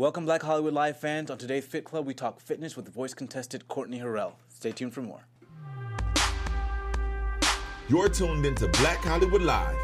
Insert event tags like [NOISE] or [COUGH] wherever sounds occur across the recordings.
Welcome, Black Hollywood Live fans. On today's Fit Club, we talk fitness with voice contestant Courtney Harrell. Stay tuned for more. You're tuned into Black Hollywood Live,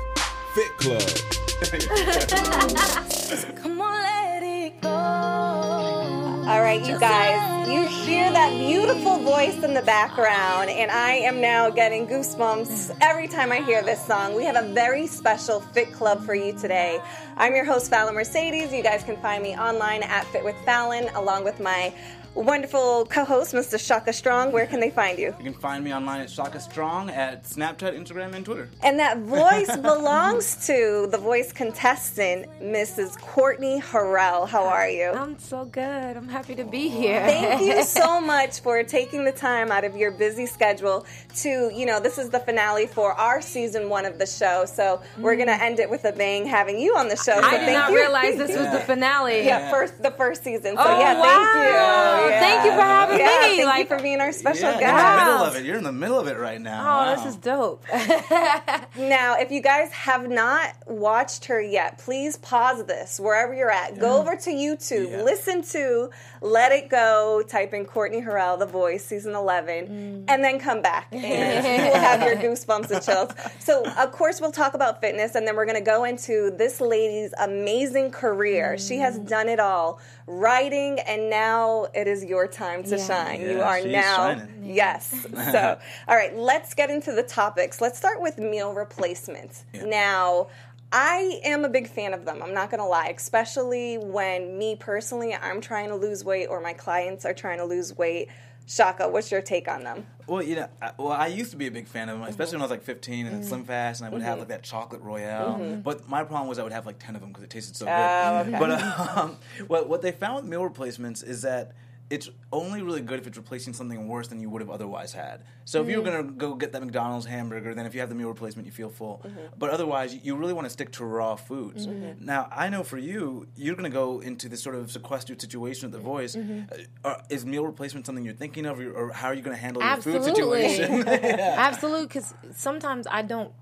Fit Club. [LAUGHS] Come on, let it go. All right, you guys, you hear that beautiful voice in the background, and I am now getting goosebumps every time I hear this song. We have a very special Fit Club for you today. I'm your host, Fallon Mercedes. You guys can find me online at Fit with Fallon, along with my wonderful co-host, Mr. Shaka Strong. Where can they find you? You can find me online at Shaka Strong at Snapchat, Instagram, and Twitter. And that voice [LAUGHS] belongs to the voice contestant, Mrs. Courtney Harrell. How are you? I'm so good. I'm happy to be here. Thank you [LAUGHS] so much for taking the time out of your busy schedule to, you know, this is the finale for our season one of the show. So we're mm. going to end it with a bang having you on the show. So. I did thank not you. realize this was the [LAUGHS] finale. Yeah, first the first season. So Oh, yeah, wow. thank you. Yeah. Thank you for having Yeah, me. thank like, you for being our special Yeah, guest. you're in the middle of it. You're in the middle of it right now. oh, Wow. this is dope. [LAUGHS] Now, if you guys have not watched her yet, please pause this wherever you're at. Go over to YouTube, Yeah. listen to Let It Go, type in Courtney Harrell, The Voice, season 11, mm. and then come back. And [LAUGHS] you will have your goosebumps and chills. So, of course, we'll talk about fitness, and then we're going to go into this lady's amazing career. She has mm. done it all writing, and now it is your time to Yeah. shine. you are she's now. shining. Yes. So, all right, let's get into the topics. Let's start with meal replacements. Now, I am a big fan of them. I'm not going to lie, especially when me personally, I'm trying to lose weight or my clients are trying to lose weight. Shaka, what's your take on them? Well, you know, I, well, I used to be a big fan of them, especially when I was like 15 and Mm-hmm. Slim Fast, and I would have like that chocolate royale. But my problem was I would have like 10 of them because it tasted so Oh, good. okay. But [LAUGHS] um, what what they found with meal replacements is that it's only really good if it's replacing something worse than you would have otherwise had. So if you were Mm. gonna go get that McDonald's hamburger, then if you have the meal replacement, you feel full. Mm-hmm. But otherwise, you- really want to stick to raw foods. Now, I know for you, you're gonna go into this sort of sequestered situation with the voice. Mm-hmm. Uh, is meal replacement something you're thinking of, or, or how are you gonna handle your food Absolutely. situation? [LAUGHS] [LAUGHS] Absolutely, because sometimes I don't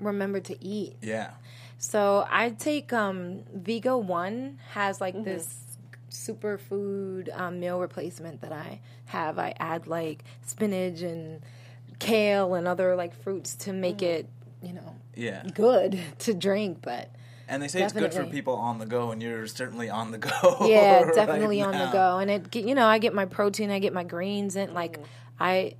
remember to eat. yeah. So I take um, Vega One has like Mm-hmm. this superfood um, meal replacement that I have. I add like spinach and kale and other like fruits to make it, you know, Yeah. good [LAUGHS] to drink. But And they say it's good for people on the go, and you're certainly on the go. [LAUGHS] yeah, [LAUGHS] right definitely on the go. And it, you know, I get my protein, I get my greens, and like Mm-hmm. I,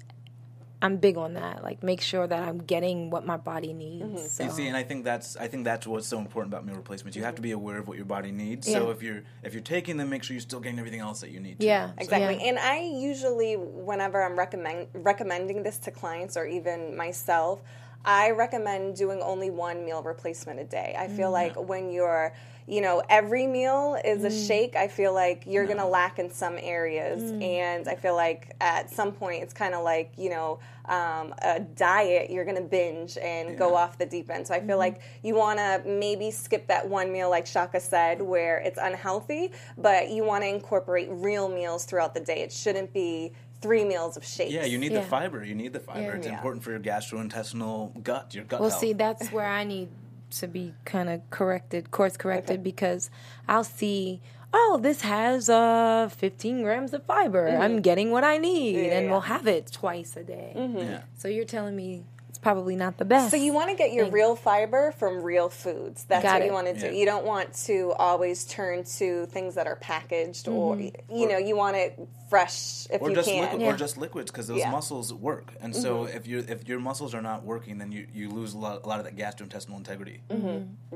I'm big on that. Like make sure that I'm getting what my body needs. Mm-hmm. So. You see, and I think that's I think that's what's so important about meal replacements. You have to be aware of what your body needs. Yeah. So if you're if you're taking them, make sure you're still getting everything else that you need. Yeah, So- Exactly. Yeah. And I usually, whenever I'm recommend, recommending this to clients or even myself, I recommend doing only one meal replacement a day. I feel like when you're, you know, every meal is a mm. shake, I feel like you're going to lack in some areas. Mm. And I feel like at some point it's kind of like, you know, um, a diet, you're going to binge and go off the deep end. So I feel mm-hmm. like you want to maybe skip that one meal, like Shaka said, where it's unhealthy, but you want to incorporate real meals throughout the day. It shouldn't be three meals of shakes. Yeah, you need Yeah. the fiber. You need the fiber. Yeah. It's Yeah. important for your gastrointestinal gut, your gut Well, health. see, that's where I need to be kind of corrected, course corrected, because I'll see, oh, this has uh 15 grams of fiber. I'm getting what I need, and Mm-hmm. yeah. we'll have it twice a day. yeah. So you're telling me it's probably not the best. So you want to get your real fiber from real foods. That's Got what it. you want to do. Yeah. You don't want to always turn to things that are packaged, or Mm-hmm. you know, you want it fresh if or you just can. liquid, Yeah. or just liquids because those Yeah. muscles work. And so if you if your muscles are not working, then you, you lose a lot, a lot of that gastrointestinal integrity.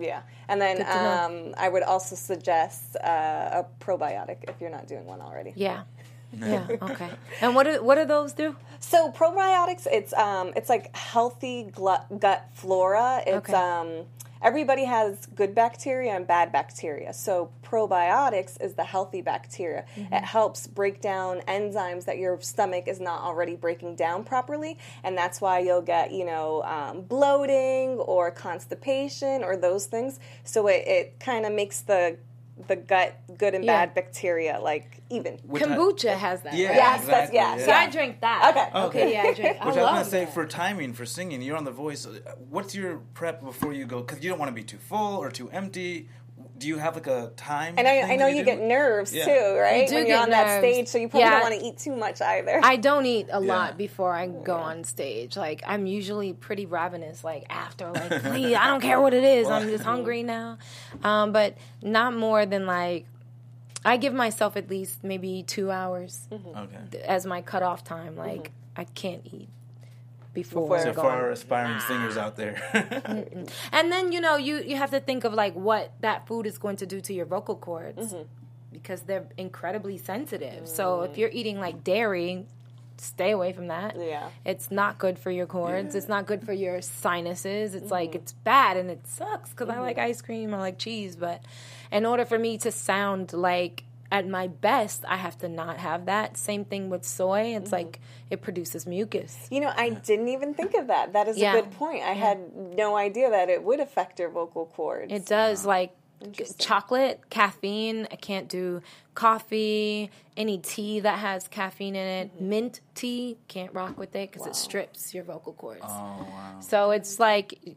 Yeah, and then Good to know. um, I would also suggest uh, a probiotic if you're not doing one already. yeah. Yeah. [LAUGHS] Okay. And what do what do those do? So probiotics, it's um, it's like healthy glut, gut flora. It's Okay. um, everybody has good bacteria and bad bacteria. So probiotics is the healthy bacteria. It helps break down enzymes that your stomach is not already breaking down properly, and that's why you'll get you know um, bloating or constipation or those things. So it, it kind of makes the the gut good and Yeah. bad bacteria like even. Which I- Kombucha has that. Yeah, right? Yes, that's- exactly, yeah, So. I drink that. Okay. Okay. Yeah, I drink. I Which I, was love gonna say that. for timing for singing, you're on the voice. What's your prep before you go? Because you don't want to be too full or too empty. Do you have like a time? And I, I know that you do? get nerves Yeah. too, right? do when you're get on that stage, so you probably Yeah. don't want to eat too much either. I don't eat a Yeah. lot before I go on stage. Like I'm usually pretty ravenous. Like after, like [LAUGHS] please, I don't care what it is. I'm just hungry now. Um, but not more than like I give myself at least maybe two hours Okay. as my cutoff time. Like I can't eat before. Before- So going. for our aspiring singers out there, [LAUGHS] And then you know you you have to think of like what that food is going to do to your vocal cords Mm-hmm. because they're incredibly sensitive. So if you're eating like dairy, stay away from that. Yeah. It's not good for your cords. It's not good for your sinuses. It's Mm-hmm. like it's bad and it sucks because I like ice cream. I like cheese, but in order for me to sound like at my best, I have to not have that. Same thing with soy. It's Mm-hmm. like it produces mucus. You know, I didn't even think of that. That is Yeah. a good point. I had no idea that it would affect your vocal cords. It does like chocolate, caffeine. I can't do coffee, any tea that has caffeine in it. Mint tea, can't rock with it because it strips your vocal cords. oh wow. So it's like, it's,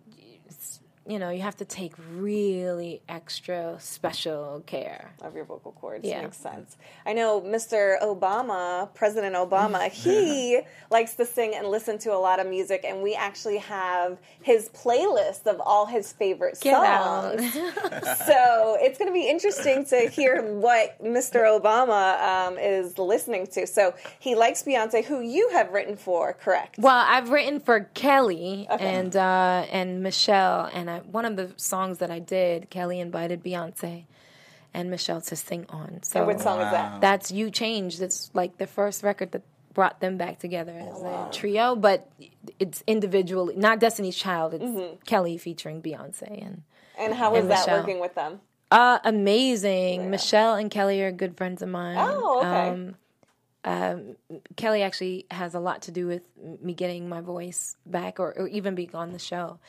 you know, you have to take really extra special care. of your vocal cords. Yeah. Makes sense. I know Mr. Obama, President Obama, [LAUGHS] he likes to sing and listen to a lot of music, and we actually have his playlist of all his favorite Get songs. [LAUGHS] so it's going to be interesting to hear what Mr. Obama um, is listening to. So he likes Beyonce, who you have written for, correct? Well, I've written for Kelly and uh, and Michelle, and I, one of the songs that I did, Kelly invited Beyonce and Michelle to sing on. So And what song is that? That's You Changed. It's like the first record that brought them back together as a trio, but it's individually, not Destiny's Child. It's Mm-hmm. Kelly featuring Beyonce and And how was And that Michelle. working with them? uh, amazing. Michelle and Kelly are good friends of mine. Oh, okay. Um, um, Kelly actually has a lot to do with me getting my voice back, or, or even being on the show.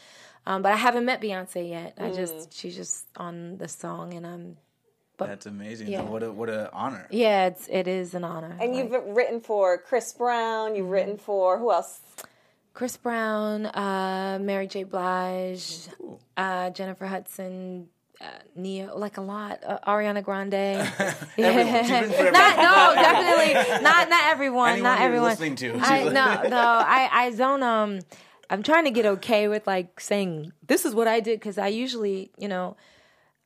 Um, but I haven't met Beyonce yet. I Mm. just she's just on the song, and I'm That's amazing. Yeah. What a what a honor. yeah, it's it is an honor. And Like, you've written for Chris Brown. You've written Mm-hmm. for who else? Chris Brown, uh, Mary J. Blige, uh, Jennifer Hudson. Uh, Nia, like a lot. Uh, Ariana Grande. [LAUGHS] Everyone. She's written for [LAUGHS] not, everyone. no, definitely not. Not everyone. Anyone not everyone. listening to. I, She's no, no. I, I don't. Um, I'm trying to get okay with like saying this is what I did because I usually, you know,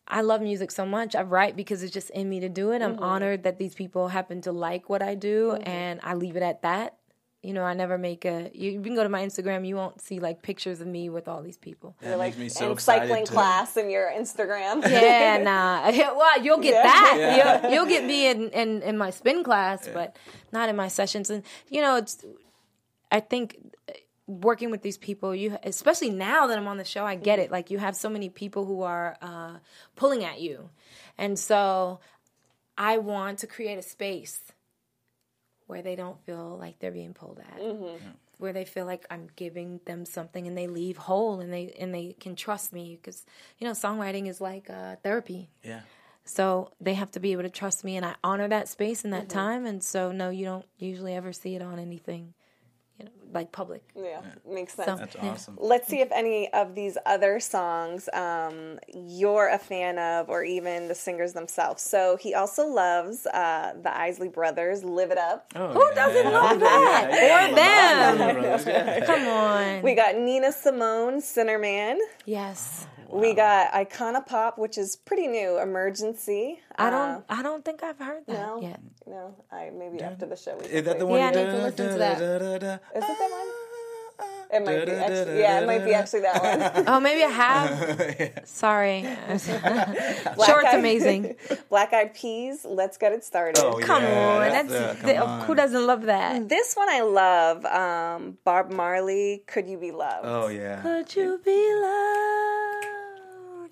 I love music so much. I write because it's just in me to do it. I'm mm-hmm. honored that these people happen to like what I do, and I leave it at that. You know, I never make a. You, you can go to my Instagram. You won't see like pictures of me with all these people. That makes me so in excited. cycling to- class in your Instagram. Yeah, [LAUGHS] nah. [LAUGHS] Well, you'll get Yeah. that. Yeah. You'll, you'll get me in, in, in my spin class, but not in my sessions. And you know, it's. I think working with these people, you especially now that I'm on the show, I get it. Like you have so many people who are uh, pulling at you, and so I want to create a space where they don't feel like they're being pulled at where they feel like I'm giving them something and they leave whole and they and they can trust me because you know songwriting is like uh, therapy. Yeah. So they have to be able to trust me and I honor that space and that Mm-hmm. time and so no you don't usually ever see it on anything you know like public. Yeah, makes sense. So- That's Yeah. awesome. Let's see if any of these other songs um, you're a fan of, or even the singers themselves. So he also loves uh, the Isley Brothers. Live it up. Oh, Who yeah, doesn't yeah, love that? yeah, yeah. Or them? Come on. We got Nina Simone, Sinnerman. yes. We got Icona Pop, which is pretty new. Emergency. I Uh, don't I don't think I've heard that no, yet. no. I maybe after the show. We Is that the one? Yeah, I need to listen to da, that. da, da, da. Is it that one? It might be. Da, da, Actually, yeah, it might be actually that one. [LAUGHS] Oh, maybe I [LAUGHS] have. Sorry. Black [LAUGHS] Short's Eyed- amazing. Black Eyed Peas. Let's get it started. Oh, Come yeah, on. that's That's, the- the- come who doesn't love that? This one I love. Um, Bob Marley, Could You Be Loved? Oh yeah. Could you be loved?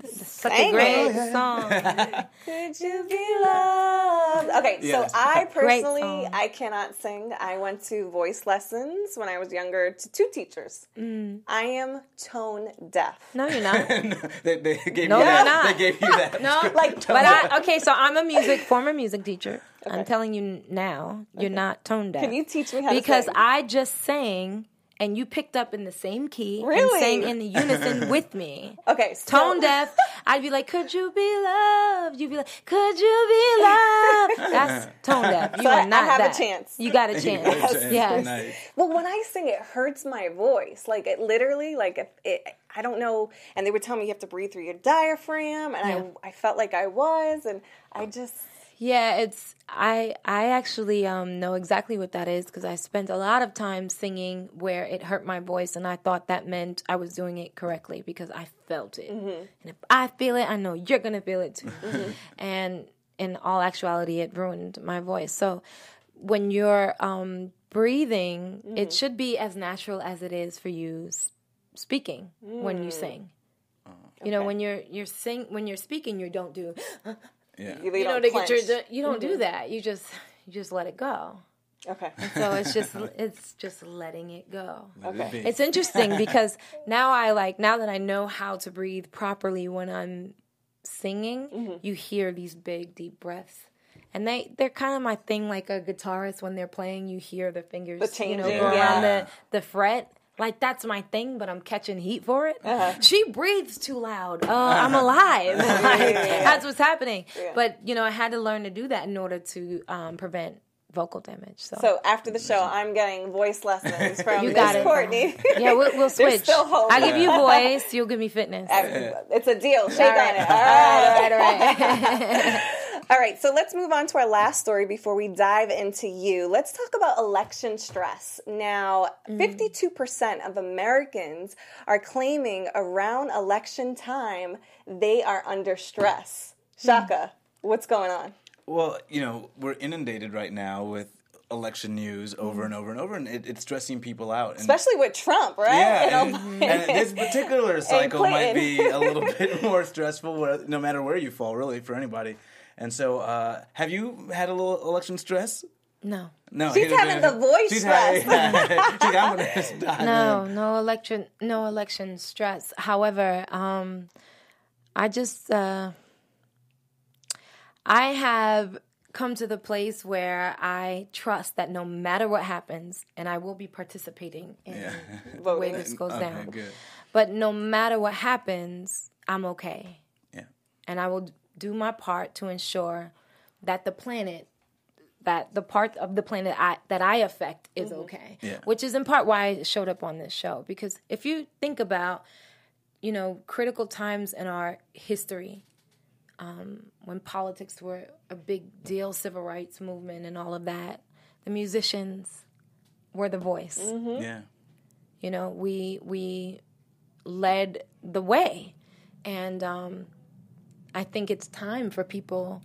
This is such Sing a great it. song. [LAUGHS] Could you be loved? Okay, Yes. so I personally. I cannot sing. I went to voice lessons when I was younger to two teachers. Mm. I am tone deaf. No, you're not. [LAUGHS] they, they gave No, you they're that. not. They gave you that. [LAUGHS] No, Like, but I okay. So I'm a music former music teacher. I'm telling you now, you're not tone deaf. Can you teach me how to because? I just sang and you picked up in the same key Really? and sang in the unison [LAUGHS] with me. Okay, so- Tone [LAUGHS] deaf. I'd be like, "Could you be loved?" You'd be like, "Could you be [LAUGHS] loved?" That's tone deaf. You So are not I have a that. chance. You got a You chance. got a chance. Yes. Nice. Well, when I sing, it hurts my voice. Like it literally, like if it, I don't know. And they would tell me you have to breathe through your diaphragm, and Yeah. I, I felt like I was, and I just Yeah, it's I I actually um know exactly what that is because I spent a lot of time singing where it hurt my voice and I thought that meant I was doing it correctly because I felt it. And if I feel it, I know you're going to feel it too. [LAUGHS] And in all actuality it ruined my voice. So when you're um breathing, it should be as natural as it is for you s- speaking when you sing. You know, Okay. when you're you're sing when you're speaking, you don't do Yeah. you, you don't know to get your you don't do that. You just you just let it go. Okay. So it's [LAUGHS] just it's just letting it go. Let Okay. be. It's interesting because now I like now that I know how to breathe properly when I'm singing, Mm-hmm. you hear these big deep breaths. And they they're kind of my thing like a guitarist when they're playing, you hear the fingers The you know changing, go around the the fret. Like that's my thing, but I'm catching heat for it. Uh-huh. She breathes too loud. Uh, I'm alive. [LAUGHS] Like, That's what's happening. But you know, I had to learn to do that in order to um, prevent vocal damage. So, So after the show, I'm getting voice lessons [LAUGHS] from You got Miss it. Courtney. yeah, we'll, we'll [LAUGHS] switch. I give you voice, you'll give me fitness. it's a deal. Shake All on it. All right. all right, all right. All right, so let's move on to our last story before we dive into you. Let's talk about election stress. Now, mm. 52% of Americans are claiming around election time they are under stress. Hmm. Shaka, what's going on? Well, you know, we're inundated right now with election news over mm. and over and over, and it, it's stressing people out. And, Especially with Trump, right? yeah, And and, and this particular [LAUGHS] cycle might be a little bit [LAUGHS] more stressful, no matter where you fall, really, for anybody. And so, uh, have you had a little election stress? No. No, She's having the voice She's stress. having- [LAUGHS] [LAUGHS] she's I'm gonna just dive No, in. no election, no election stress. However, um, I just, uh, I have come to the place where I trust that no matter what happens, and I will be participating in Yeah. the way this goes Okay, down. good. But no matter what happens, I'm okay. Yeah. and I will do my part to ensure that the planet that the part of the planet I, that I affect is okay. Yeah. Which is in part why I showed up on this show because if you think about you know critical times in our history um, when politics were a big deal, civil rights movement and all of that, the musicians were the voice. Yeah. You know, we we led the way, and um, I think it's time for people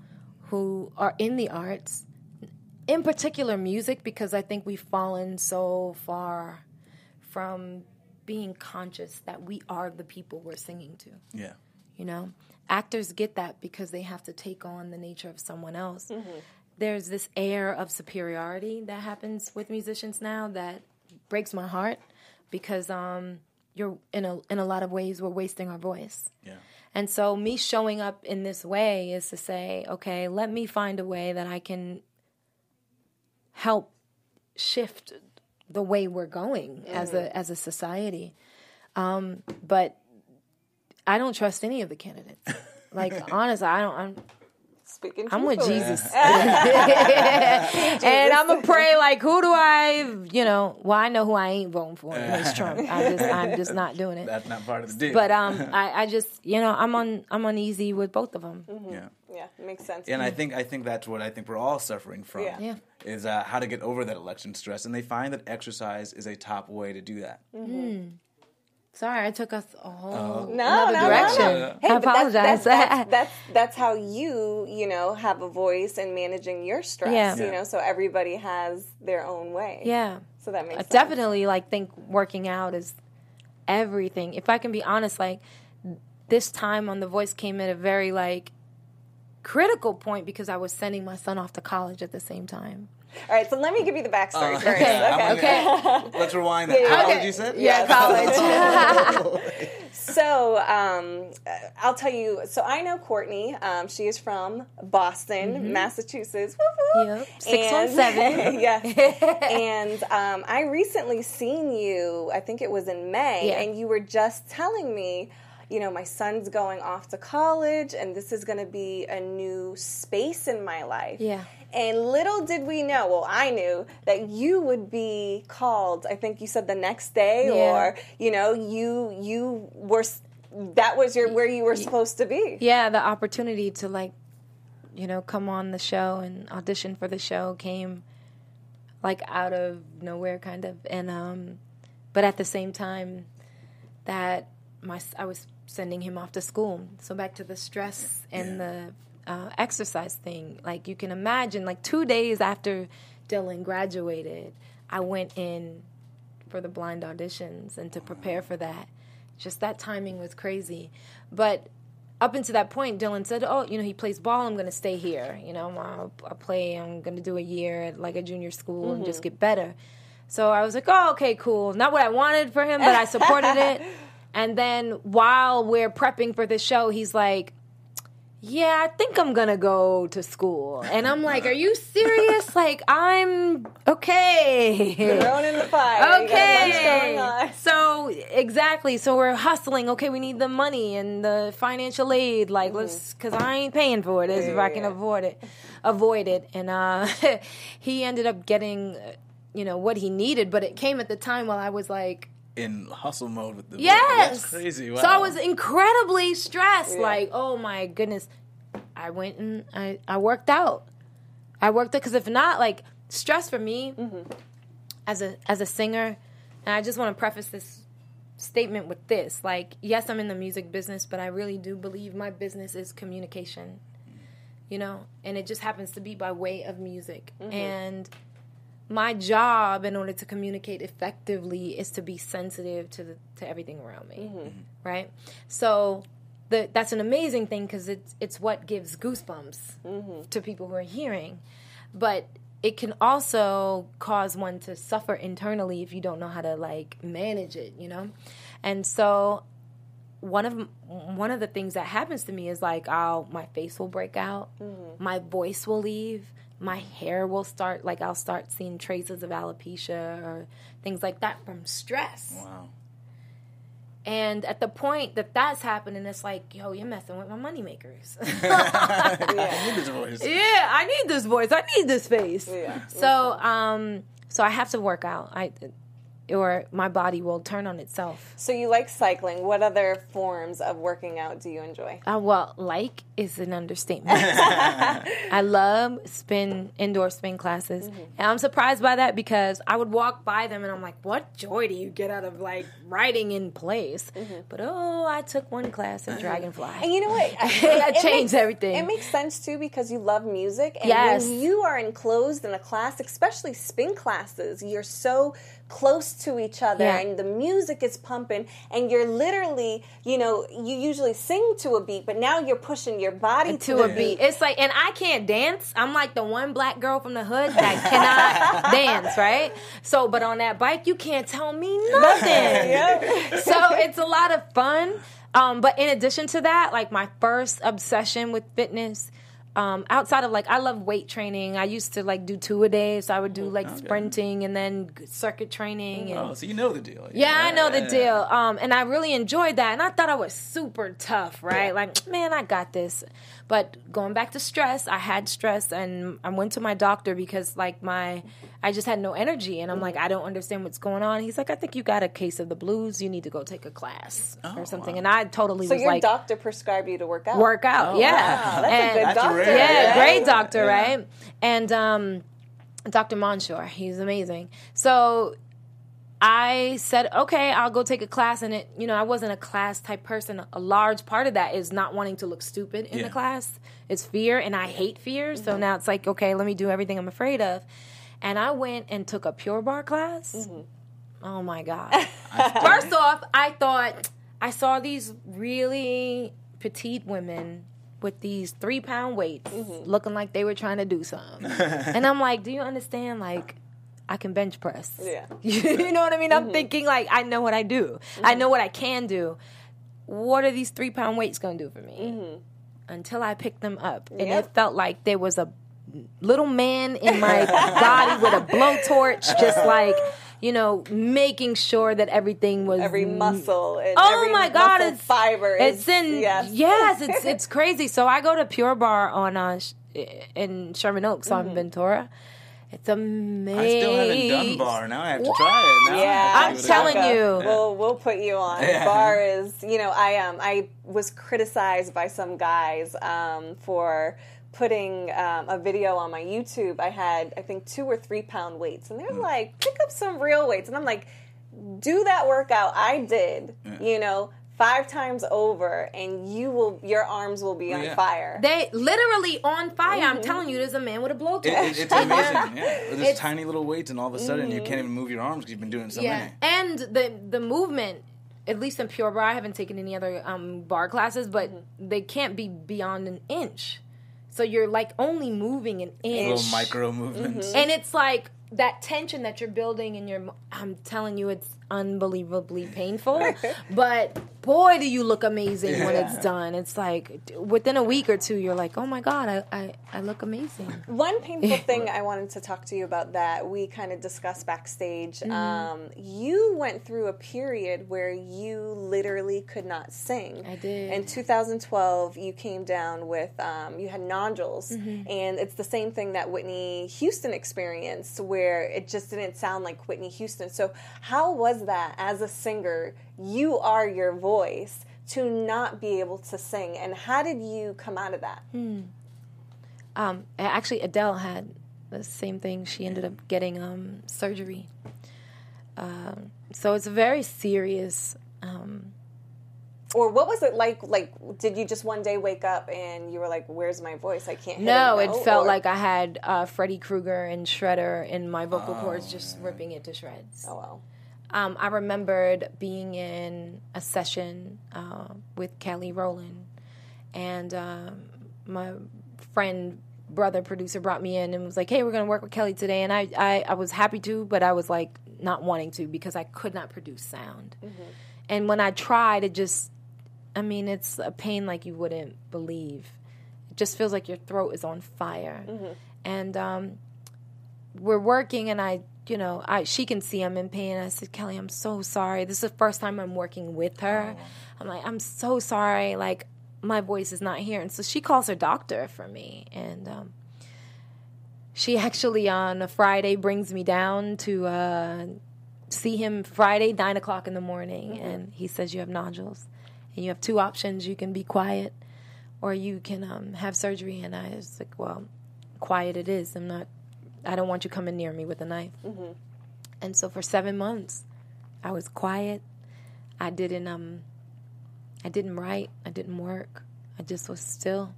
who are in the arts, in particular music, because I think we've fallen so far from being conscious that we are the people we're singing to. Yeah. You know, actors get that because they have to take on the nature of someone else. There's this air of superiority that happens with musicians now that breaks my heart because um, you're in a in a lot of ways we're wasting our voice. Yeah. And so me showing up in this way is to say, okay, let me find a way that I can help shift the way we're going as a as a society. Um, but I don't trust any of the candidates. [LAUGHS] Like honestly, I don't. I'm Speaking I'm with truthfully. Jesus, [LAUGHS] [LAUGHS] and I'm gonna pray. Like, who do I? You know, well, I know who I ain't voting for. [LAUGHS] It's Trump. I just, I'm just not doing it. That's not part of the deal. But um, I, I just, you know, I'm on, I'm uneasy with both of them. yeah. Yeah, makes sense. And I think I think that's what I think we're all suffering from. Yeah. Yeah. Is uh, how to get over that election stress, and they find that exercise is a top way to do that. Sorry, I took us a whole oh. No, another no, no, direction. no. Hey, I but that's- apologize. That's, that's, that's, that's how you, you know, have a voice in managing your stress. Yeah. You Yeah. know, so everybody has their own way. yeah, So that makes I sense. definitely like think working out is everything. If I can be honest, like this time on The Voice came at a very like critical point because I was sending my son off to college at the same time. All right, so let me give you the backstory Uh, first. [LAUGHS] okay, Okay. okay. Let's rewind that. Yeah, College, okay. you said? Yeah, college. [LAUGHS] [LAUGHS] So um, I'll tell you. So I know Courtney. Um, she is from Boston, Massachusetts. Woo-hoo. Yep. 617. And- yes. and um, I recently seen you. I think it was in May, Yeah. and you were just telling me. You know, my son's going off to college, and this is going to be a new space in my life. Yeah. And little did we know, well, I knew that you would be called. I think you said the next day, Yeah. or you know, you you were that was your where you were supposed to be. yeah, the opportunity to like, you know, come on the show and audition for the show came like out of nowhere, kind of. And um, but at the same time, that my I was sending him off to school. So back to the stress and the uh, exercise thing. Like you can imagine, like two days after Dylan graduated, I went in for the blind auditions and to prepare for that. Just that timing was crazy. But up until that point, Dylan said, "Oh, you know, he plays ball. I'm going to stay here. You know, I'll, I'll play. I'm going to do a year at like a junior school and just get better." So I was like, "Oh, okay, cool. Not what I wanted for him, but I supported it." [LAUGHS] And then while we're prepping for the show, he's like, yeah, I think I'm gonna go to school. And I'm like, are you serious? [LAUGHS] like, I'm okay. Thrown in the fire. You got going Okay. on. So exactly. So we're hustling. Okay, we need the money and the financial aid. Like, Mm-hmm. let's, cause I ain't paying for it as if I can Yeah. avoid it, avoid it. And uh, [LAUGHS] he ended up getting, uh, you know, what he needed. But it came at the time while I was like, In hustle mode with the Yes. That's crazy. Wow. So I was incredibly stressed. Yeah. Like, oh my goodness. I went and I, I worked out. I worked out because if not, like stress for me mm-hmm. as a as a singer, and I just want to preface this statement with this: like, yes, I'm in the music business, but I really do believe my business is communication. You know, and it just happens to be by way of music mm-hmm. and my job in order to communicate effectively is to be sensitive to the, to everything around me mm-hmm. right? So the, that's an amazing thing because it's it's what gives goosebumps mm-hmm. to people who are hearing. But it can also cause one to suffer internally if you don't know how to like manage it you know? And so one of one of the things that happens to me is like I'll my face will break out, mm-hmm. my voice will leave, my hair will start like I'll start seeing traces of alopecia or things like that from stress. Wow. And at the point that that's happening, it's like, yo, you're messing with my moneymakers. [LAUGHS] I need this voice. yeah, I need this voice. I need this face. Yeah. So, um, so I have to work out. I, or my body will turn on itself. So you like cycling. What other forms of working out do you enjoy? Uh, well, like is an understatement. [LAUGHS] I love spin indoor spin classes, and I'm surprised by that because I would walk by them and I'm like, "What joy do you get out of like riding in place?" But oh, I took one class at Dragonfly. And you know what? [LAUGHS] That It changed makes- everything. It makes sense too because you love music, and Yes. when you are enclosed in a class, especially spin classes, you're so close to each other, Yeah. and the music is pumping, and you're literally, you know, you usually sing to a beat, but now you're pushing your body to, to a beat. It's like, and I can't dance. I'm like the one black girl from the hood that cannot [LAUGHS] dance, right? So, but on that bike, you can't tell me [LAUGHS] nothing. so it's a lot of fun. Um, but in addition to that, like my first obsession with fitness, um, outside of like I love weight training. I used to like do two a day, so I would do like sprinting and then circuit training. And Oh, so you know the deal. yeah, I know the deal. Um, and I really enjoyed that. And I thought I was super tough, right? Like, man, I got this. But going back to stress, I had stress and I went to my doctor because like my I just had no energy and I'm like, I don't understand what's going on. He's like, I think you got a case of the blues. You need to go take a class or something. And I totally So was your like doctor prescribed you to work out. work out. Oh, yeah. Wow, that's a good doctor. Yeah, great doctor, right? And um, Dr. Monshore, he's amazing. So I said, okay, I'll go take a class. And it, you know, I wasn't a class type person. A large part of that is not wanting to look stupid in Yeah. the class. It's fear, and I hate fear. So now it's like, okay, let me do everything I'm afraid of. And I went and took a Pure Barre class. Oh my God. [LAUGHS] First off, I thought I saw these really petite women with these three pound weights, mm-hmm. looking like they were trying to do something. [LAUGHS] and I'm like, do you understand? Like, I can bench press. Yeah. [LAUGHS] you know what I mean? I'm mm-hmm. thinking like I know what I do. I mm-hmm. know what I can do. What are these three pound weights going to do for me? Until I picked them up, and Yep. it felt like there was a little man in my body with a [LAUGHS] blowtorch, just like you know, making sure that everything was Every muscle. And Oh every my god, it's fiber. It's is, in yes. yes, it's [LAUGHS] it's crazy. So I go to Pure Barre on uh, in Sherman Oaks Mm-hmm. on Ventura. It's amazing. I still haven't done barre. Now I have to try it. Now I Yeah, have to I'm it telling shot. you. We'll we'll put you on. Barre is you know I um I was criticized by some guys um for putting um, a video on my YouTube. I had I think two or three pound weights, and they're Mm. like, pick up some real weights, and I'm like, do that workout I did. You know. Five times over, and you will, your arms will be on yeah. fire. They literally on fire. Mm-hmm. I'm telling you, there's a man with a blowtorch. It, it, it's amazing. [LAUGHS] Yeah, With this It's- tiny little weights, and all of a sudden you Mm-hmm. can't even move your arms because you've been doing so yeah, many. and the the movement. At least in Pure Barre, I haven't taken any other um, barre classes, but Mm-hmm. they can't be beyond an inch. So you're like only moving an inch. Little micro movements. Mm-hmm. and it's like that tension that you're building in your i'm telling you it's unbelievably [LAUGHS] painful but boy do you look amazing when it's done it's like within a week or two you're like oh my god i, I, I look amazing [LAUGHS] One painful thing I wanted to talk to you about that we kind of discussed backstage. Mm-hmm. Um, you went through a period where you literally could not sing. I did. In 2012, you came down with um, you had nodules, Mm-hmm. and it's the same thing that Whitney Houston experienced, where it just didn't sound like Whitney Houston. So, how was that as a singer? You are your voice to not be able to sing, and how did you come out of that? um actually adele had the same thing she ended up getting um surgery um so it's very serious um Or what was it like? Like, did you just one day wake up and you were like, "Where's my voice? I can't." Hit No, it felt or- like I had uh, Freddy Krueger and Shredder in my vocal cords, just ripping it to shreds. Oh well. Um, I remembered being in a session uh, with Kelly Rowland, and um, my friend, brother, producer brought me in and was like, "Hey, we're going to work with Kelly today." And I, I, I was happy to, but I was like not wanting to because I could not produce sound. And when I tried, it just, I mean, it's a pain like you wouldn't believe. It just feels like your throat is on fire. And um, we're working, and I, you know, I she can see I'm in pain. I said, Kelly, I'm so sorry. This is the first time I'm working with her. I'm like, I'm so sorry. Like, my voice is not here. And so she calls her doctor for me, and um, she [LAUGHS] actually on a Friday brings me down to uh, see him Friday nine o'clock in the morning, and he says you have nodules, and you have two options: you can be quiet, or you can um, have surgery. And I was like, well, quiet it is. I'm not. I don't want you coming near me with a knife. And so for seven months, I was quiet. I didn't um. I didn't write. I didn't work. I just was still.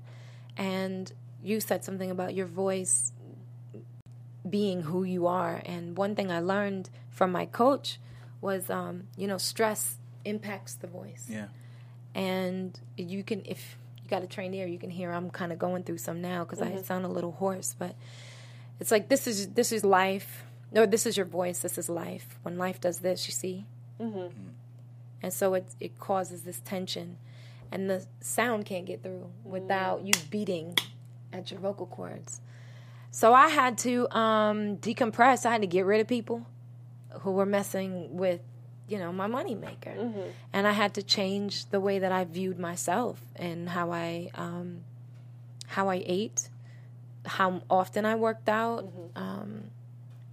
And you said something about your voice being who you are. And one thing I learned from my coach was, um, you know, stress impacts the voice. Yeah. And you can, if you got a trained ear, you can hear I'm kind of going through some now because I sound a little hoarse. But it's like this is this is life. No, this is your voice. This is life. When life does this, you see. And so it it causes this tension, and the sound can't get through without you beating at your vocal cords. So I had to um, decompress. I had to get rid of people who were messing with, you know, my moneymaker. And I had to change the way that I viewed myself and how I um, how I ate, how often I worked out, mm-hmm. um,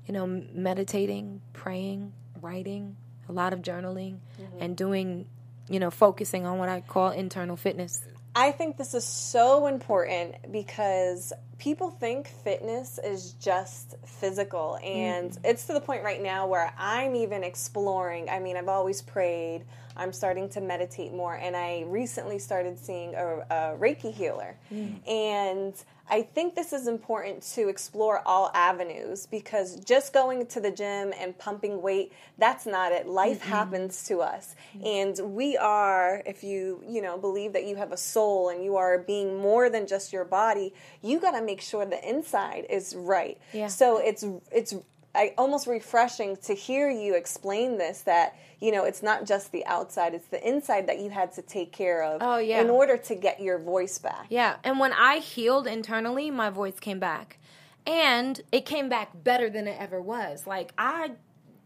you know, meditating, praying, writing, a lot of journaling, mm-hmm. and doing, you know, focusing on what I call internal fitness. I think this is so important because people think fitness is just physical. And mm. it's to the point right now where I'm even exploring. I mean, I've always prayed, I'm starting to meditate more, and I recently started seeing a, a Reiki healer. Mm. And I think this is important to explore all avenues because just going to the gym and pumping weight, that's not it. Life happens to us. Mm. And we are, if you, you know, believe that you have a soul and you are being more than just your body, you got to make sure the inside is right. Yeah. So it's it's I, almost refreshing to hear you explain this that you know it's not just the outside it's the inside that you had to take care of Oh, yeah. in order to get your voice back Yeah, and when I healed internally, my voice came back. And it came back better than it ever was. Like I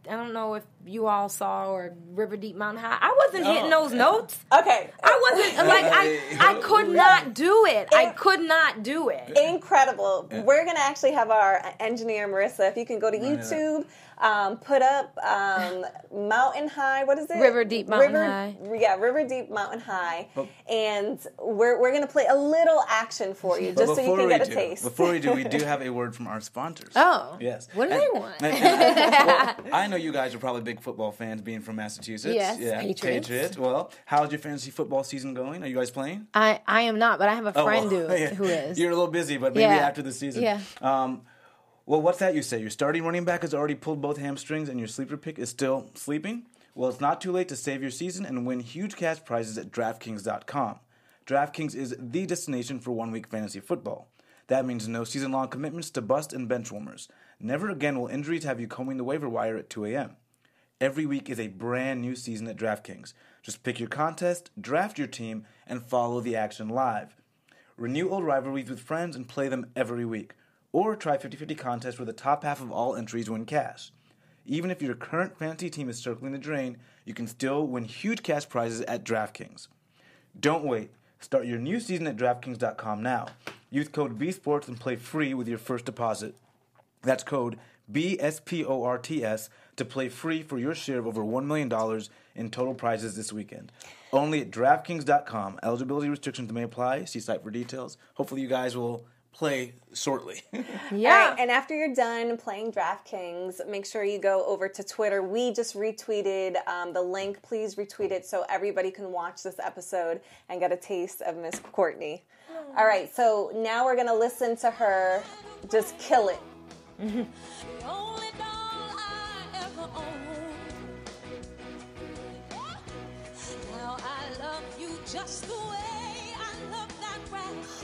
I don't know if you all saw or River Deep Mountain High. I wasn't hitting those notes. okay I wasn't [LAUGHS] like I I could not do it. I could not do it. incredible we're gonna actually have our engineer marissa if you can go to youtube um, put up um, mountain high what is it River Deep Mountain river, High. yeah river deep mountain high and we're, we're gonna play a little action for you just so you can we get a do, taste Before we do, we do [LAUGHS] have a word from our sponsors. Oh. Yes. What do And- they want? [LAUGHS] and- and- well, I know you guys are probably big football fans being from Massachusetts. Yes, Yeah. Patriots. Well, how's your fantasy football season going? Are you guys playing? I I am not, but I have a Oh, friend well, who, [LAUGHS] yeah. who is. You're a little busy, but maybe Yeah. after the season. Yeah. Um, well, what's that you say? Your starting running back has already pulled both hamstrings and your sleeper pick is still sleeping? Well, it's not too late to save your season and win huge cash prizes at DraftKings.com. DraftKings is the destination for one week fantasy football. That means no season long commitments to bust and bench warmers. Never again will injuries have you combing the waiver wire at 2 a.m. Every week is a brand new season at DraftKings. Just pick your contest, draft your team, and follow the action live. Renew old rivalries with friends and play them every week. Or try 50 50 contests where the top half of all entries win cash. Even if your current fantasy team is circling the drain, you can still win huge cash prizes at DraftKings. Don't wait. Start your new season at DraftKings.com now. Use code BSports and play free with your first deposit. That's code BSPORTS to play free for your share of over $1 million in total prizes this weekend. Only at DraftKings.com. Eligibility restrictions may apply. See site for details. Hopefully, you guys will play shortly. [LAUGHS] yeah. All right, and after you're done playing DraftKings, make sure you go over to Twitter. We just retweeted um, the link. Please retweet it so everybody can watch this episode and get a taste of Miss Courtney. All right, so now we're gonna listen to her just kill it. So soulful. Only now I, love that.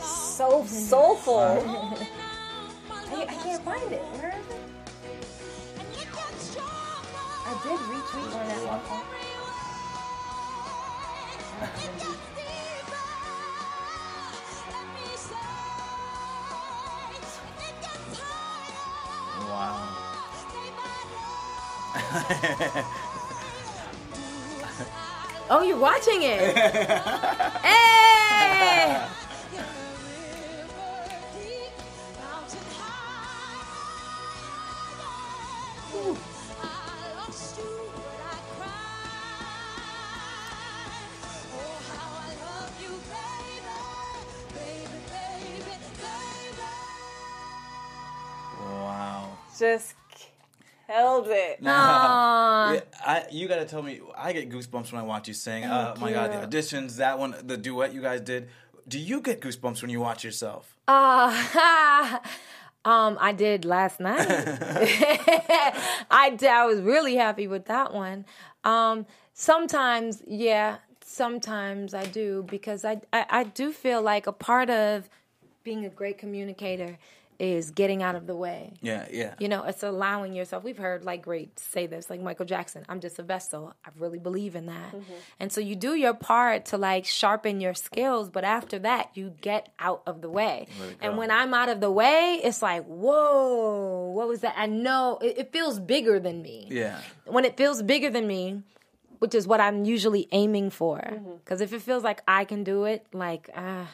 So soulful. I can't find it. Where is it? And it gets stronger. I did retweet one at one [LAUGHS] Oh, you're watching it. hey! [LAUGHS] I, you got to tell me. I get goosebumps when I watch you sing. Uh, my God, the auditions, that one, the duet you guys did. Do you get goosebumps when you watch yourself? Uh, [LAUGHS] um, I did last night. [LAUGHS] [LAUGHS] I I was really happy with that one. Um, sometimes, yeah, sometimes I do because I, I I do feel like a part of being a great communicator is getting out of the way. Yeah, yeah. You know, it's allowing yourself. We've heard like great say this, like Michael Jackson, I'm just a vessel. I really believe in that. And so you do your part to like sharpen your skills, but after that, you get out of the way. And when I'm out of the way, it's like, whoa, what was that? I know it, it feels bigger than me. Yeah. When it feels bigger than me, which is what I'm usually aiming for. Because if it feels like I can do it, like, ah.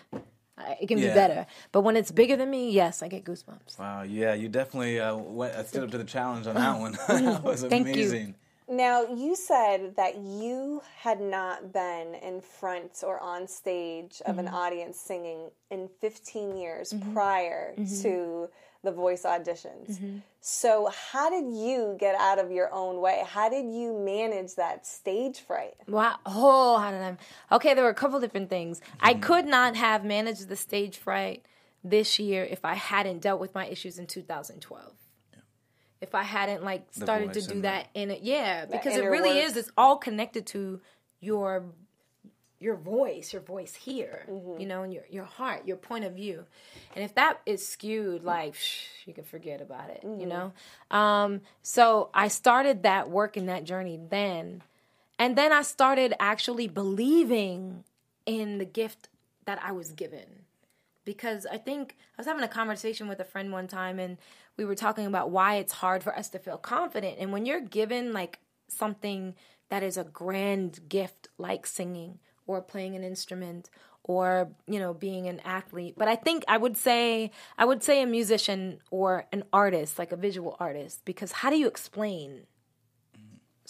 It can Yeah. be better, but when it's bigger than me, yes, I get goosebumps. Wow, yeah, you definitely uh, went, uh, stood up to the challenge on that one. [LAUGHS] [LAUGHS] that was Thank you. amazing. Now, you said that you had not been in front or on stage of an audience singing in 15 years prior to the voice auditions. Mm-hmm. So, how did you get out of your own way? How did you manage that stage fright? Wow. Oh, how did I? Okay, there were a couple different things. I Mm-hmm. could not have managed the stage fright this year if I hadn't dealt with my issues in 2012. If I hadn't like started to do and that in it, yeah, because it really work. is. It's all connected to your your voice, your voice here, you know, and your your heart, your point of view. And if that is skewed, like psh, you can forget about it, you know. Um, so I started that work in that journey then, and then I started actually believing in the gift that I was given. Because I think I was having a conversation with a friend one time and we were talking about why it's hard for us to feel confident. And when you're given like something that is a grand gift like singing or playing an instrument or you know being an athlete but i think i would say i would say a musician or an artist like a visual artist because how do you explain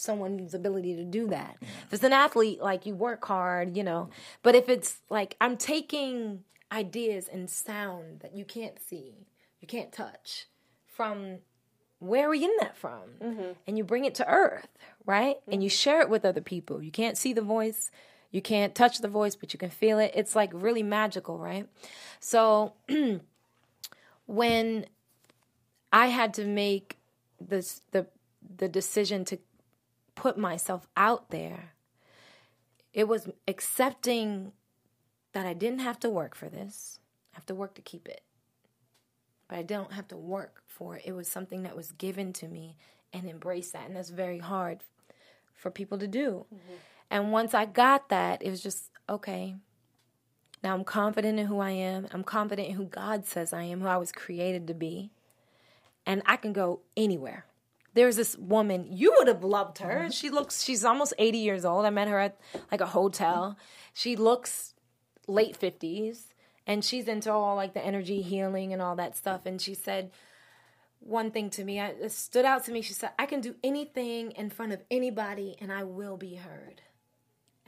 someone's ability to do that. If it's an athlete, like you work hard, you know. But if it's like I'm taking ideas and sound that you can't see, you can't touch, from where are we getting that from? Mm-hmm. And you bring it to earth, right? And you mm-hmm. share it with other people. You can't see the voice, you can't touch the voice, but you can feel it. It's like really magical, right? So [CLEARS THROAT] when I had to make this the the decision to put myself out there, it was accepting that I didn't have to work for this. I have to work to keep it. But I don't have to work for it. It was something that was given to me and embrace that. And that's very hard for people to do. Mm-hmm. And once I got that, it was just okay. Now I'm confident in who I am. I'm confident in who God says I am, who I was created to be. And I can go anywhere. There's this woman, you would have loved her. Mm-hmm. She looks, she's almost 80 years old. I met her at like a hotel. She looks late 50s and she's into all like the energy healing and all that stuff. And she said, one thing to me, I, it stood out to me. She said, I can do anything in front of anybody and I will be heard.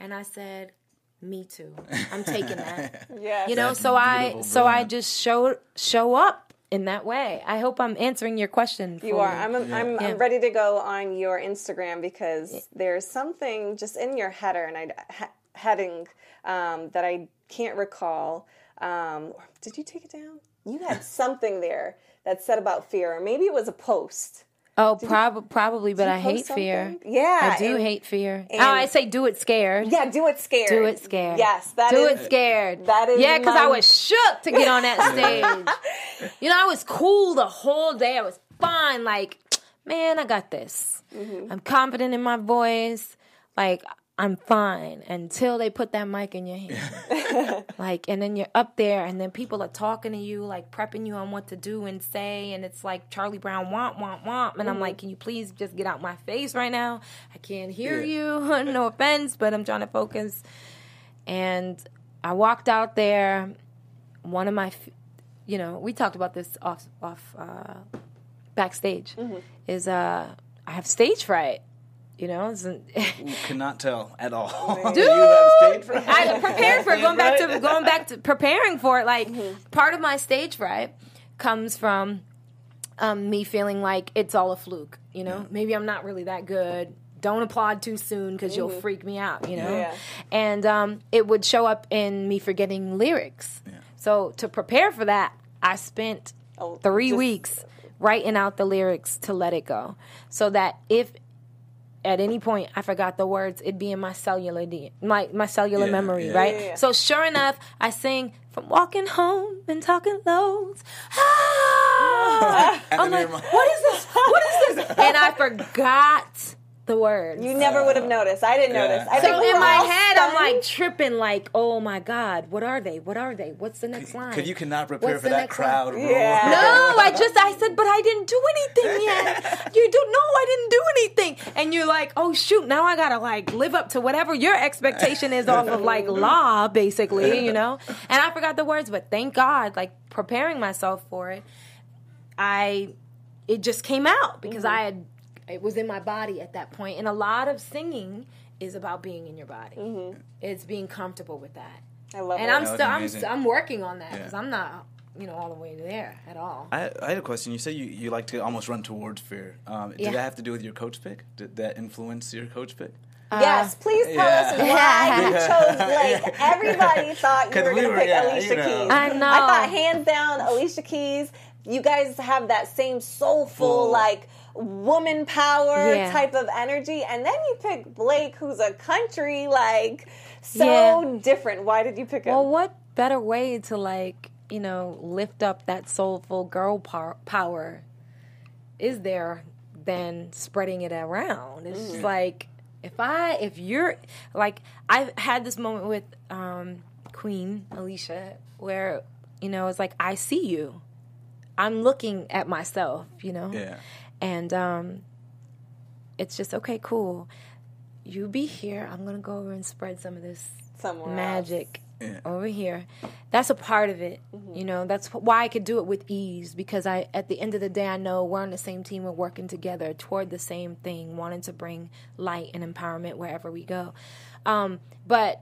And I said, me too. I'm taking that. [LAUGHS] Yes. you know, That's so I beautiful, so I just show show up in that way. I hope I'm answering your question. You fully. are. I'm, I'm, Yeah. I'm ready to go on your Instagram because there's something just in your header and I he, heading um, that I can't recall. Um, did you take it down? You had [LAUGHS] something there that said about fear, or maybe it was a post. Oh, prob- probably, but I hate post fear. Yeah, I do and- hate fear. oh, I say do it scared. Yeah, do it scared. Do it scared. Yes, that do is- it scared. that is yeah, because I was shook to get on that [LAUGHS] stage. you know, I was cool the whole day. I was fine. Like, man, I got this. Mm-hmm. I'm confident in my voice. Like, I'm fine until they put that mic in your hand. [LAUGHS] like, and then you're up there, and then people are talking to you, like prepping you on what to do and say, and it's like Charlie Brown, womp womp womp, and I'm like, can you please just get out my face right now? I can't hear Yeah. you. [LAUGHS] no offense, but I'm trying to focus. And I walked out there. One of my, you know, we talked about this off off uh, backstage. Is uh, I have stage fright. You know, it's an- Cannot tell at all. [LAUGHS] Dude! you have stage fright. I prepared for it. Going back to going back to preparing for it. Like part of my stage fright comes from um, me feeling like it's all a fluke. You know, maybe I'm not really that good. Don't applaud too soon because you'll freak me out. You know, Yeah. and um, it would show up in me forgetting lyrics. So to prepare for that, I spent Oh, three just- weeks writing out the lyrics to let it go, so that if at any point I forgot the words, it'd be in my cellular D- my my cellular Yeah, memory, yeah. right? Yeah, yeah. So sure enough, I sing from walking home and talking loads. Ah! [LAUGHS] I'm like, what is this? What is this? [LAUGHS] And I forgot the words. You never would have uh, noticed. I didn't Yeah. notice. I so think we in my all head, I'm like tripping, like, oh my god, what are they? What are they? What's the next line? Because you cannot prepare What's for that crowd. Yeah. No, [LAUGHS] I just I said, but I didn't do anything [LAUGHS] yet. You do no, I didn't do anything. And you're like, oh shoot, now I gotta like live up to whatever your expectation is off of like [LAUGHS] law, basically, you know? And I forgot the words, but thank God, like preparing myself for it, I it just came out because mm-hmm. I had it was in my body at that point. And a lot of singing is about being in your body. It's being comfortable with that. I love And it. I'm still I'm amazing. I'm working on that Yeah. because I'm not you know, all the way there at all. I, I had a question. You said you, you like to almost run towards fear. Um, Did Yeah. that have to do with your coach pick? Did that influence your coach pick? yes, please tell us yeah. why you [LAUGHS] chose Blake. Everybody [LAUGHS] thought you were we going to pick yeah, Alicia you know. Keys. I know. I thought hands down Alicia Keys. You guys have that same soulful, Full. like woman power Yeah. type of energy, and then you pick Blake, who's a country like so Yeah. different. Why did you pick him? Well, what better way to like, you know, lift up that soulful girl par- power is there than spreading it around? It's just like if I if you're like I've had this moment with um Queen Alicia where you know, it's like I see you. I'm looking at myself, you know. Yeah. And um it's just okay, cool. You be here. I'm going to go over and spread some of this Somewhere magic Yeah. over here. That's a part of it. You know, that's why I could do it with ease because I at the end of the day I know we're on the same team, we're working together toward the same thing, wanting to bring light and empowerment wherever we go. Um, but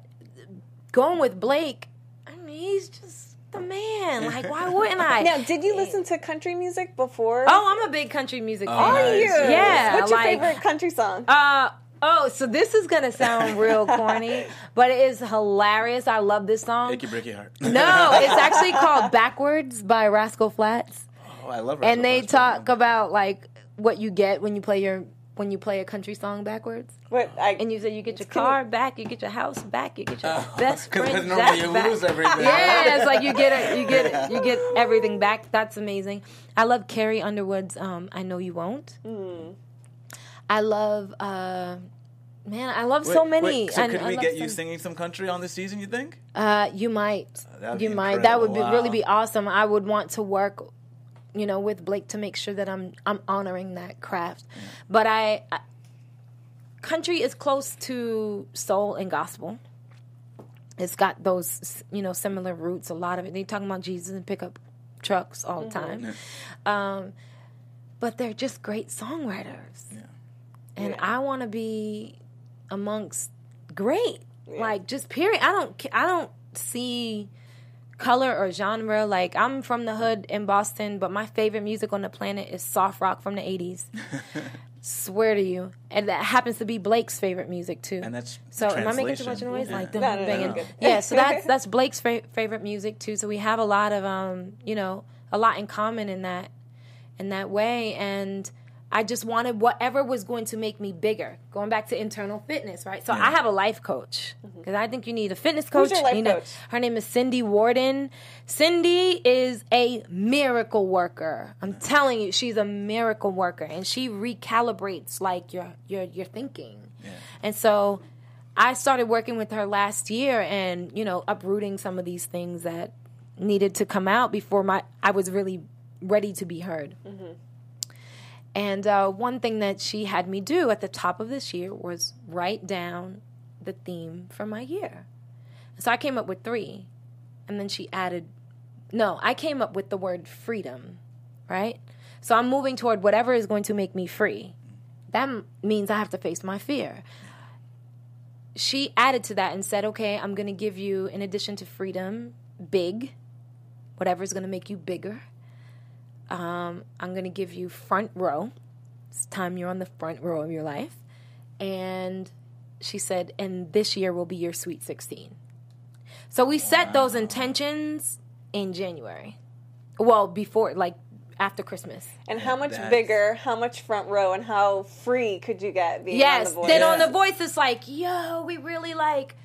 going with Blake, I mean, he's just the man. [LAUGHS] Like why wouldn't I? Now, did you listen to country music before? Oh, I'm a big country music fan. nice. Are you? Yeah, What's your like- favorite country song? Uh oh, so this is gonna sound real corny, [LAUGHS] but it is hilarious. I love this song. Achy breaky heart. No, it's actually called Backwards by Rascal Flatts. Oh, I love. And they Rascal Flatts. talk about like what you get when you play your when you play a country song backwards. what, I, And you say you get your car back, you get your house back, you get your best [LAUGHS] friend normally you back. lose everything. Yeah, it's like you get it, you get it, [LAUGHS] you get everything back. That's amazing. I love Carrie Underwood's um, "I Know You Won't." Hmm. I love, uh, man, I love so many. wait, so could I we get you singing some country on this season? You think? Uh, you might. would you might. That would be incredible. really be awesome. I would want to work, you know, with Blake to make sure that I'm I'm honoring that craft. But I, I, country is close to soul and gospel. It's got those, you know, similar roots. A lot of it. They talking about Jesus and pickup trucks all the time. Um, but they're just great songwriters. And I want to be amongst great. Like just period. I don't I don't see color or genre. Like I'm from the hood in Boston, but my favorite music on the planet is soft rock from the 80s. [LAUGHS] Swear to you. And that happens to be Blake's favorite music too. And that's So am I making too much noise? Yeah. Like them No, no, banging. no. Yeah, so that's [LAUGHS] that's Blake's fa- favorite music too. So we have a lot of um, you know, a lot in common in that in that way and I just wanted whatever was going to make me bigger. Going back to internal fitness, right? So I have a life coach because I think you need a fitness coach. Mm-hmm. your life you know, coach? her name is Cindy Warden. Cindy is a miracle worker. I'm telling you, she's a miracle worker, and she recalibrates like your your your thinking. And so, I started working with her last year, and you know, uprooting some of these things that needed to come out before my I was really ready to be heard. And uh, one thing that she had me do at the top of this year was write down the theme for my year. So I came up with three. And then she added, no, I came up with the word freedom, right? So I'm moving toward whatever is going to make me free. That m- means I have to face my fear. She added to that and said, okay, I'm going to give you, in addition to freedom, big, whatever is going to make you bigger. Um, I'm going to give you front row. It's time you're on the front row of your life. And she said, and this year will be your sweet 16. So we set those intentions in January. Well, before, like after Christmas. and how much That's- bigger, how much front row, and how free could you get being Yes. on the voice? Then on the voice, it's like, yo, we really like,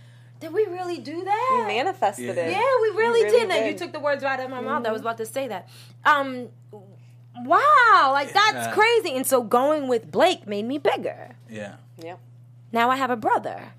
did we really do that? you manifested Yeah. it. Yeah, we really, really did that. You took the words right out of my mouth. I was about to say that. Um, wow, like that's crazy. And so going with Blake made me bigger. Yeah. Yeah. Now I have a brother,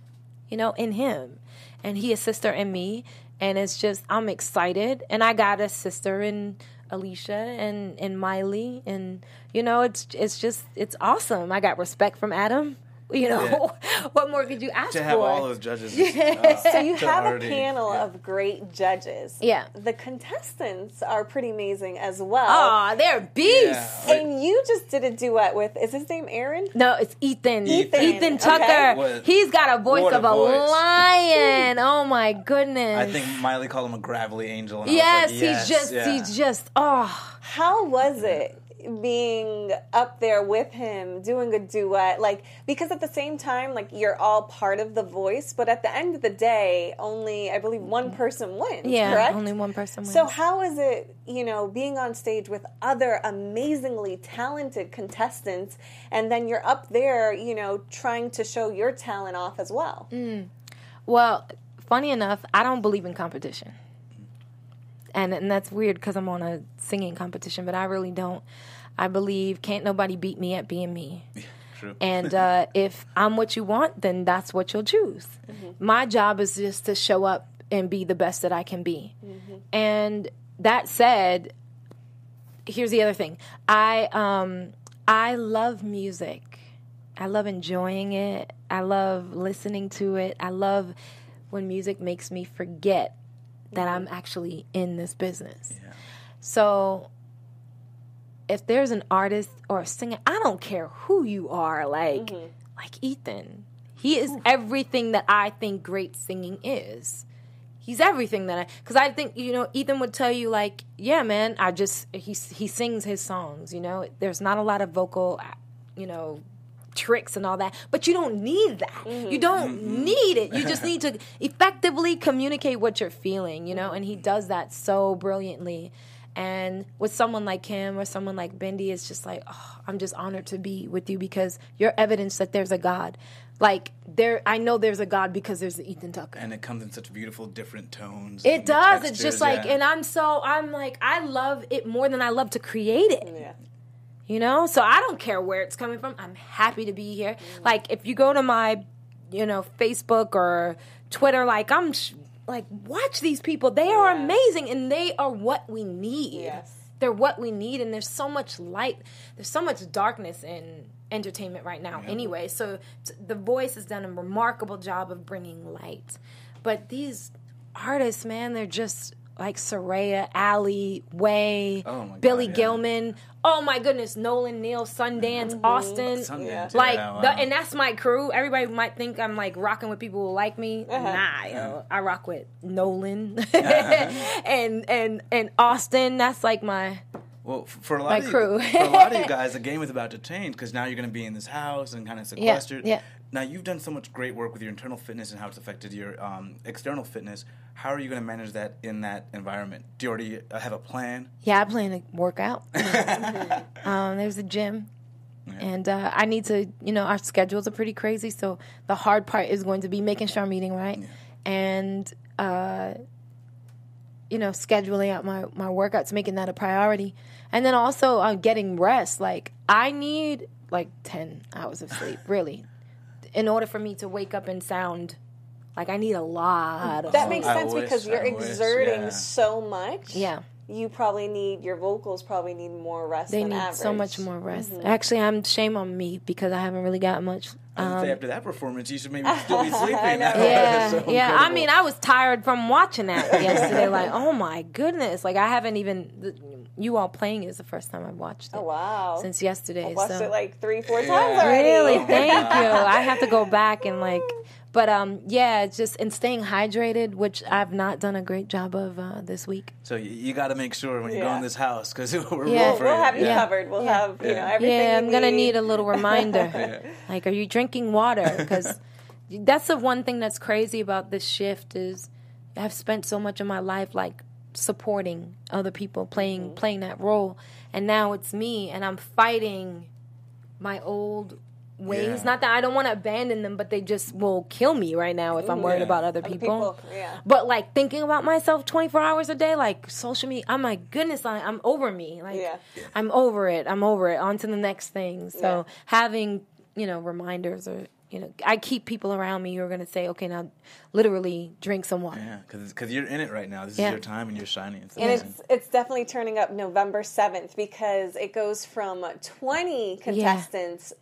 you know, in him, and he a sister in me, and it's just I'm excited, and I got a sister in Alicia and and Miley, and you know, it's it's just it's awesome. I got respect from Adam. You know, [LAUGHS] what more could you ask to have for? all those judges. [LAUGHS] uh, So you have already- a panel yeah. of great judges. Yeah. The contestants are pretty amazing as well. Aw, they're beasts. Yeah. And you just did a duet with, is his name Aaron? No, it's Ethan. Ethan. Ethan, Tucker. What- He's got a voice what a of a voice. lion. Oh my goodness. I think Miley called him a gravelly angel. And Yes, like, yes, he's just yeah. he's just oh How was it being up there with him doing a duet? Like, because at the same time, like, you're all part of the voice, but at the end of the day, only, I believe, one person wins, yeah. correct? Only one person wins. So how is it, you know, being on stage with other amazingly talented contestants, and then you're up there, you know, trying to show your talent off as well? Mm. well, funny enough, I don't believe in competition. And and that's weird because I'm on a singing competition, but I really don't. I believe can't nobody beat me at being me. True. And [LAUGHS] uh, if I'm what you want, then that's what you'll choose. My job is just to show up and be the best that I can be. And that said, here's the other thing. I um I love music. I love enjoying it. I love listening to it. I love when music makes me forget that I'm mm-hmm. actually in this business. So if there's an artist or a singer, I don't care who you are, like mm-hmm. like Ethan. He is everything that I think great singing is. He's everything that I cuz I think you know Ethan would tell you like, yeah, man, I just he he sings his songs, you know. There's not a lot of vocal you know tricks and all that, but you don't need that. Mm-hmm. You don't need it. You just [LAUGHS] need to effectively communicate what you're feeling, you know, and he does that so brilliantly. And with someone like him or someone like Bendy, it's just like, oh, I'm just honored to be with you because you're evidence that there's a God. Like there, I know there's a God because there's the Ethan Tucker. and it comes in such beautiful different tones. It and does. It's just like, yeah. and I'm so, I'm like, I love it more than I love to create it. Yeah. You know, so I don't care where it's coming from. I'm happy to be here. Like, if you go to my, you know, Facebook or Twitter, like, I'm sh- like, watch these people. They are Yeah. amazing and they are what we need. Yes. They're what we need. And there's so much light, there's so much darkness in entertainment right now, anyway. So t- the voice has done a remarkable job of bringing light. But these artists, man, they're just like Sa'Rayah, Ali, Wé, Oh my God, Billy yeah. Gilman. Oh my goodness, Nolan, Neal, Sundance, Austin. Sundance, Like, yeah, wow. the, and that's my crew. Everybody might think I'm like rocking with people who like me. Uh-huh. Nah, yo, I rock with Nolan [LAUGHS] [LAUGHS] and and and Austin. That's like my Well, for a lot My of you, crew. for a lot of you [LAUGHS] guys, the game is about to change because now you're going to be in this house and kind of sequestered. yeah. Now you've done so much great work with your internal fitness and how it's affected your um, external fitness. How are you going to manage that in that environment? Do you already uh, have a plan? yeah. I plan to work out. [LAUGHS] [LAUGHS] um, there's a gym. And uh, I need to, you know, our schedules are pretty crazy. So the hard part is going to be making sure I'm eating right, and uh, you know, scheduling out my my workouts, making that a priority, and then also uh, getting rest. Like I need like ten hours of sleep, really, in order for me to wake up and sound like I need a lot of. That sleep. makes sense wish, because you're I wish, exerting yeah. so much. Yeah. You probably need your vocals probably need more rest. They than need average. so much more rest. Actually, I'm shame on me because I haven't really got much. Um, say after that performance, you should maybe still be [LAUGHS] sleeping. yeah, [LAUGHS] So yeah. I mean, I was tired from watching that yesterday. like, oh my goodness! Like, I haven't even the, you all playing is the first time I've watched it Oh wow! since yesterday. I watched so it like three, four times already. really, [LAUGHS] thank you. I have to go back and like, but um, yeah, just and staying hydrated, which I've not done a great job of uh, this week. So you, you got to make sure when you go in this house because [LAUGHS] we're Yeah. real for We'll you. have you yeah. covered. We'll have you know everything. Yeah, I'm gonna need. need a little reminder. [LAUGHS] Like, are you drinking water? Because that's the one thing that's crazy about this shift is I've spent so much of my life like supporting other people, playing Mm-hmm. playing that role, and now it's me, and I'm fighting my old ways. Yeah. Not that I don't want to abandon them, but they just will kill me right now if I'm worried Yeah. about other Other people. people, yeah. But like thinking about myself 24 hours a day, like social media, oh my goodness, I, I'm over me. Like. I'm over it. I'm over it. On to the next thing. So having, you know, reminders or, you know, I keep people around me who are going to say, okay, now literally drink some water. Yeah, because you're in it right now. This Yeah. is your time and you're shining. It's And it's it's definitely turning up November seventh because it goes from twenty contestants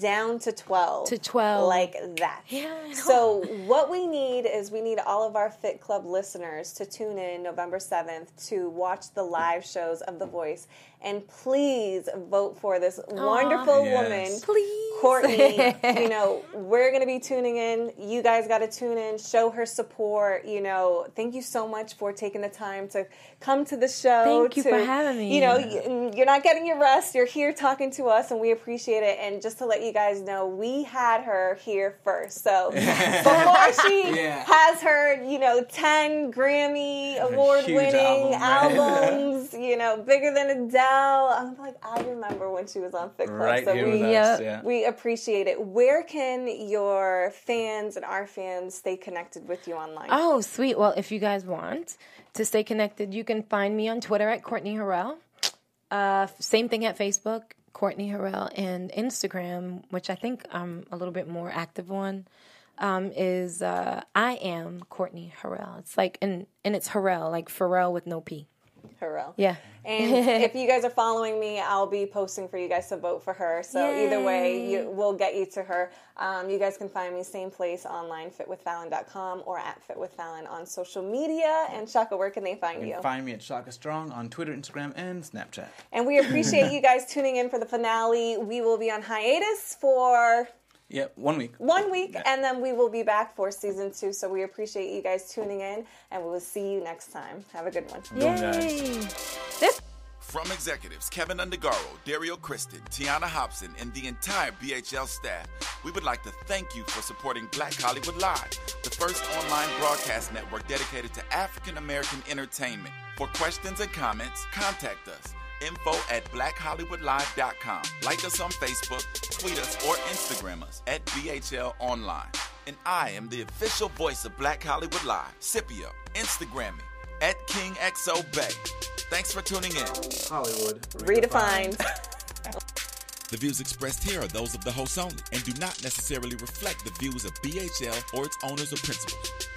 down to 12. To 12. Like that. Yeah, So, what we need is we need all of our Fit Club listeners to tune in November 7th to watch the live shows of The Voice. And please vote for this wonderful Yes. woman. Please. Courtney, [LAUGHS] you know, we're going to be tuning in. You guys got to tune in, show her support. You know, thank you so much for taking the time to come to the show. Thank you to- for having me. You know, you're not getting your rest. You're here talking to us, and we appreciate it. And just to let you guys know, we had her here first. So [LAUGHS] before she Yeah. has her, you know, 10 Grammy award winning album, right? albums, you know, bigger than Adele. I'm like, I remember when she was on Fit Club. Right so here we, with us. Yeah. we appreciate it. Where can your fans and our fans stay connected with you online? Oh, sweet. Well, if you guys want to stay connected, you can find me on Twitter at Courtney Harrell. Uh, same thing at Facebook, Courtney Harrell, and Instagram, which I think I'm a little bit more active on, um, is uh, I am Courtney Harrell. It's like, and, and it's Harrell, like Pharrell with no P. Harrell. Yeah. And [LAUGHS] if you guys are following me, I'll be posting for you guys to vote for her. So either way, you, we'll get you to her. Um, you guys can find me same place online, fitwithfallon.com or at fitwithfallon on social media. And Shaka, where can they find You you? can find me at Shaka Strong on Twitter, Instagram, and Snapchat. and we appreciate you guys tuning in for the finale. We will be on hiatus for Yep, one week. one week, Yeah. and then we will be back for season two. So we appreciate you guys tuning in, and we will see you next time. Have a good one. Boom, guys. Yay! From executives Kevin Undergaro, Dario Kristen, Tiana Hobson, and the entire BHL staff, we would like to thank you for supporting Black Hollywood Live, the first online broadcast network dedicated to African American entertainment. For questions and comments, contact us. Info at blackhollywoodlive.com. Like us on Facebook, tweet us, or Instagram us at BHL Online. And I am the official voice of Black Hollywood Live, Scipio. Instagram me at KingXOBay. Thanks for tuning in. Hollywood. Redefined. [LAUGHS] The views expressed here are those of the host only and do not necessarily reflect the views of BHL or its owners or principals.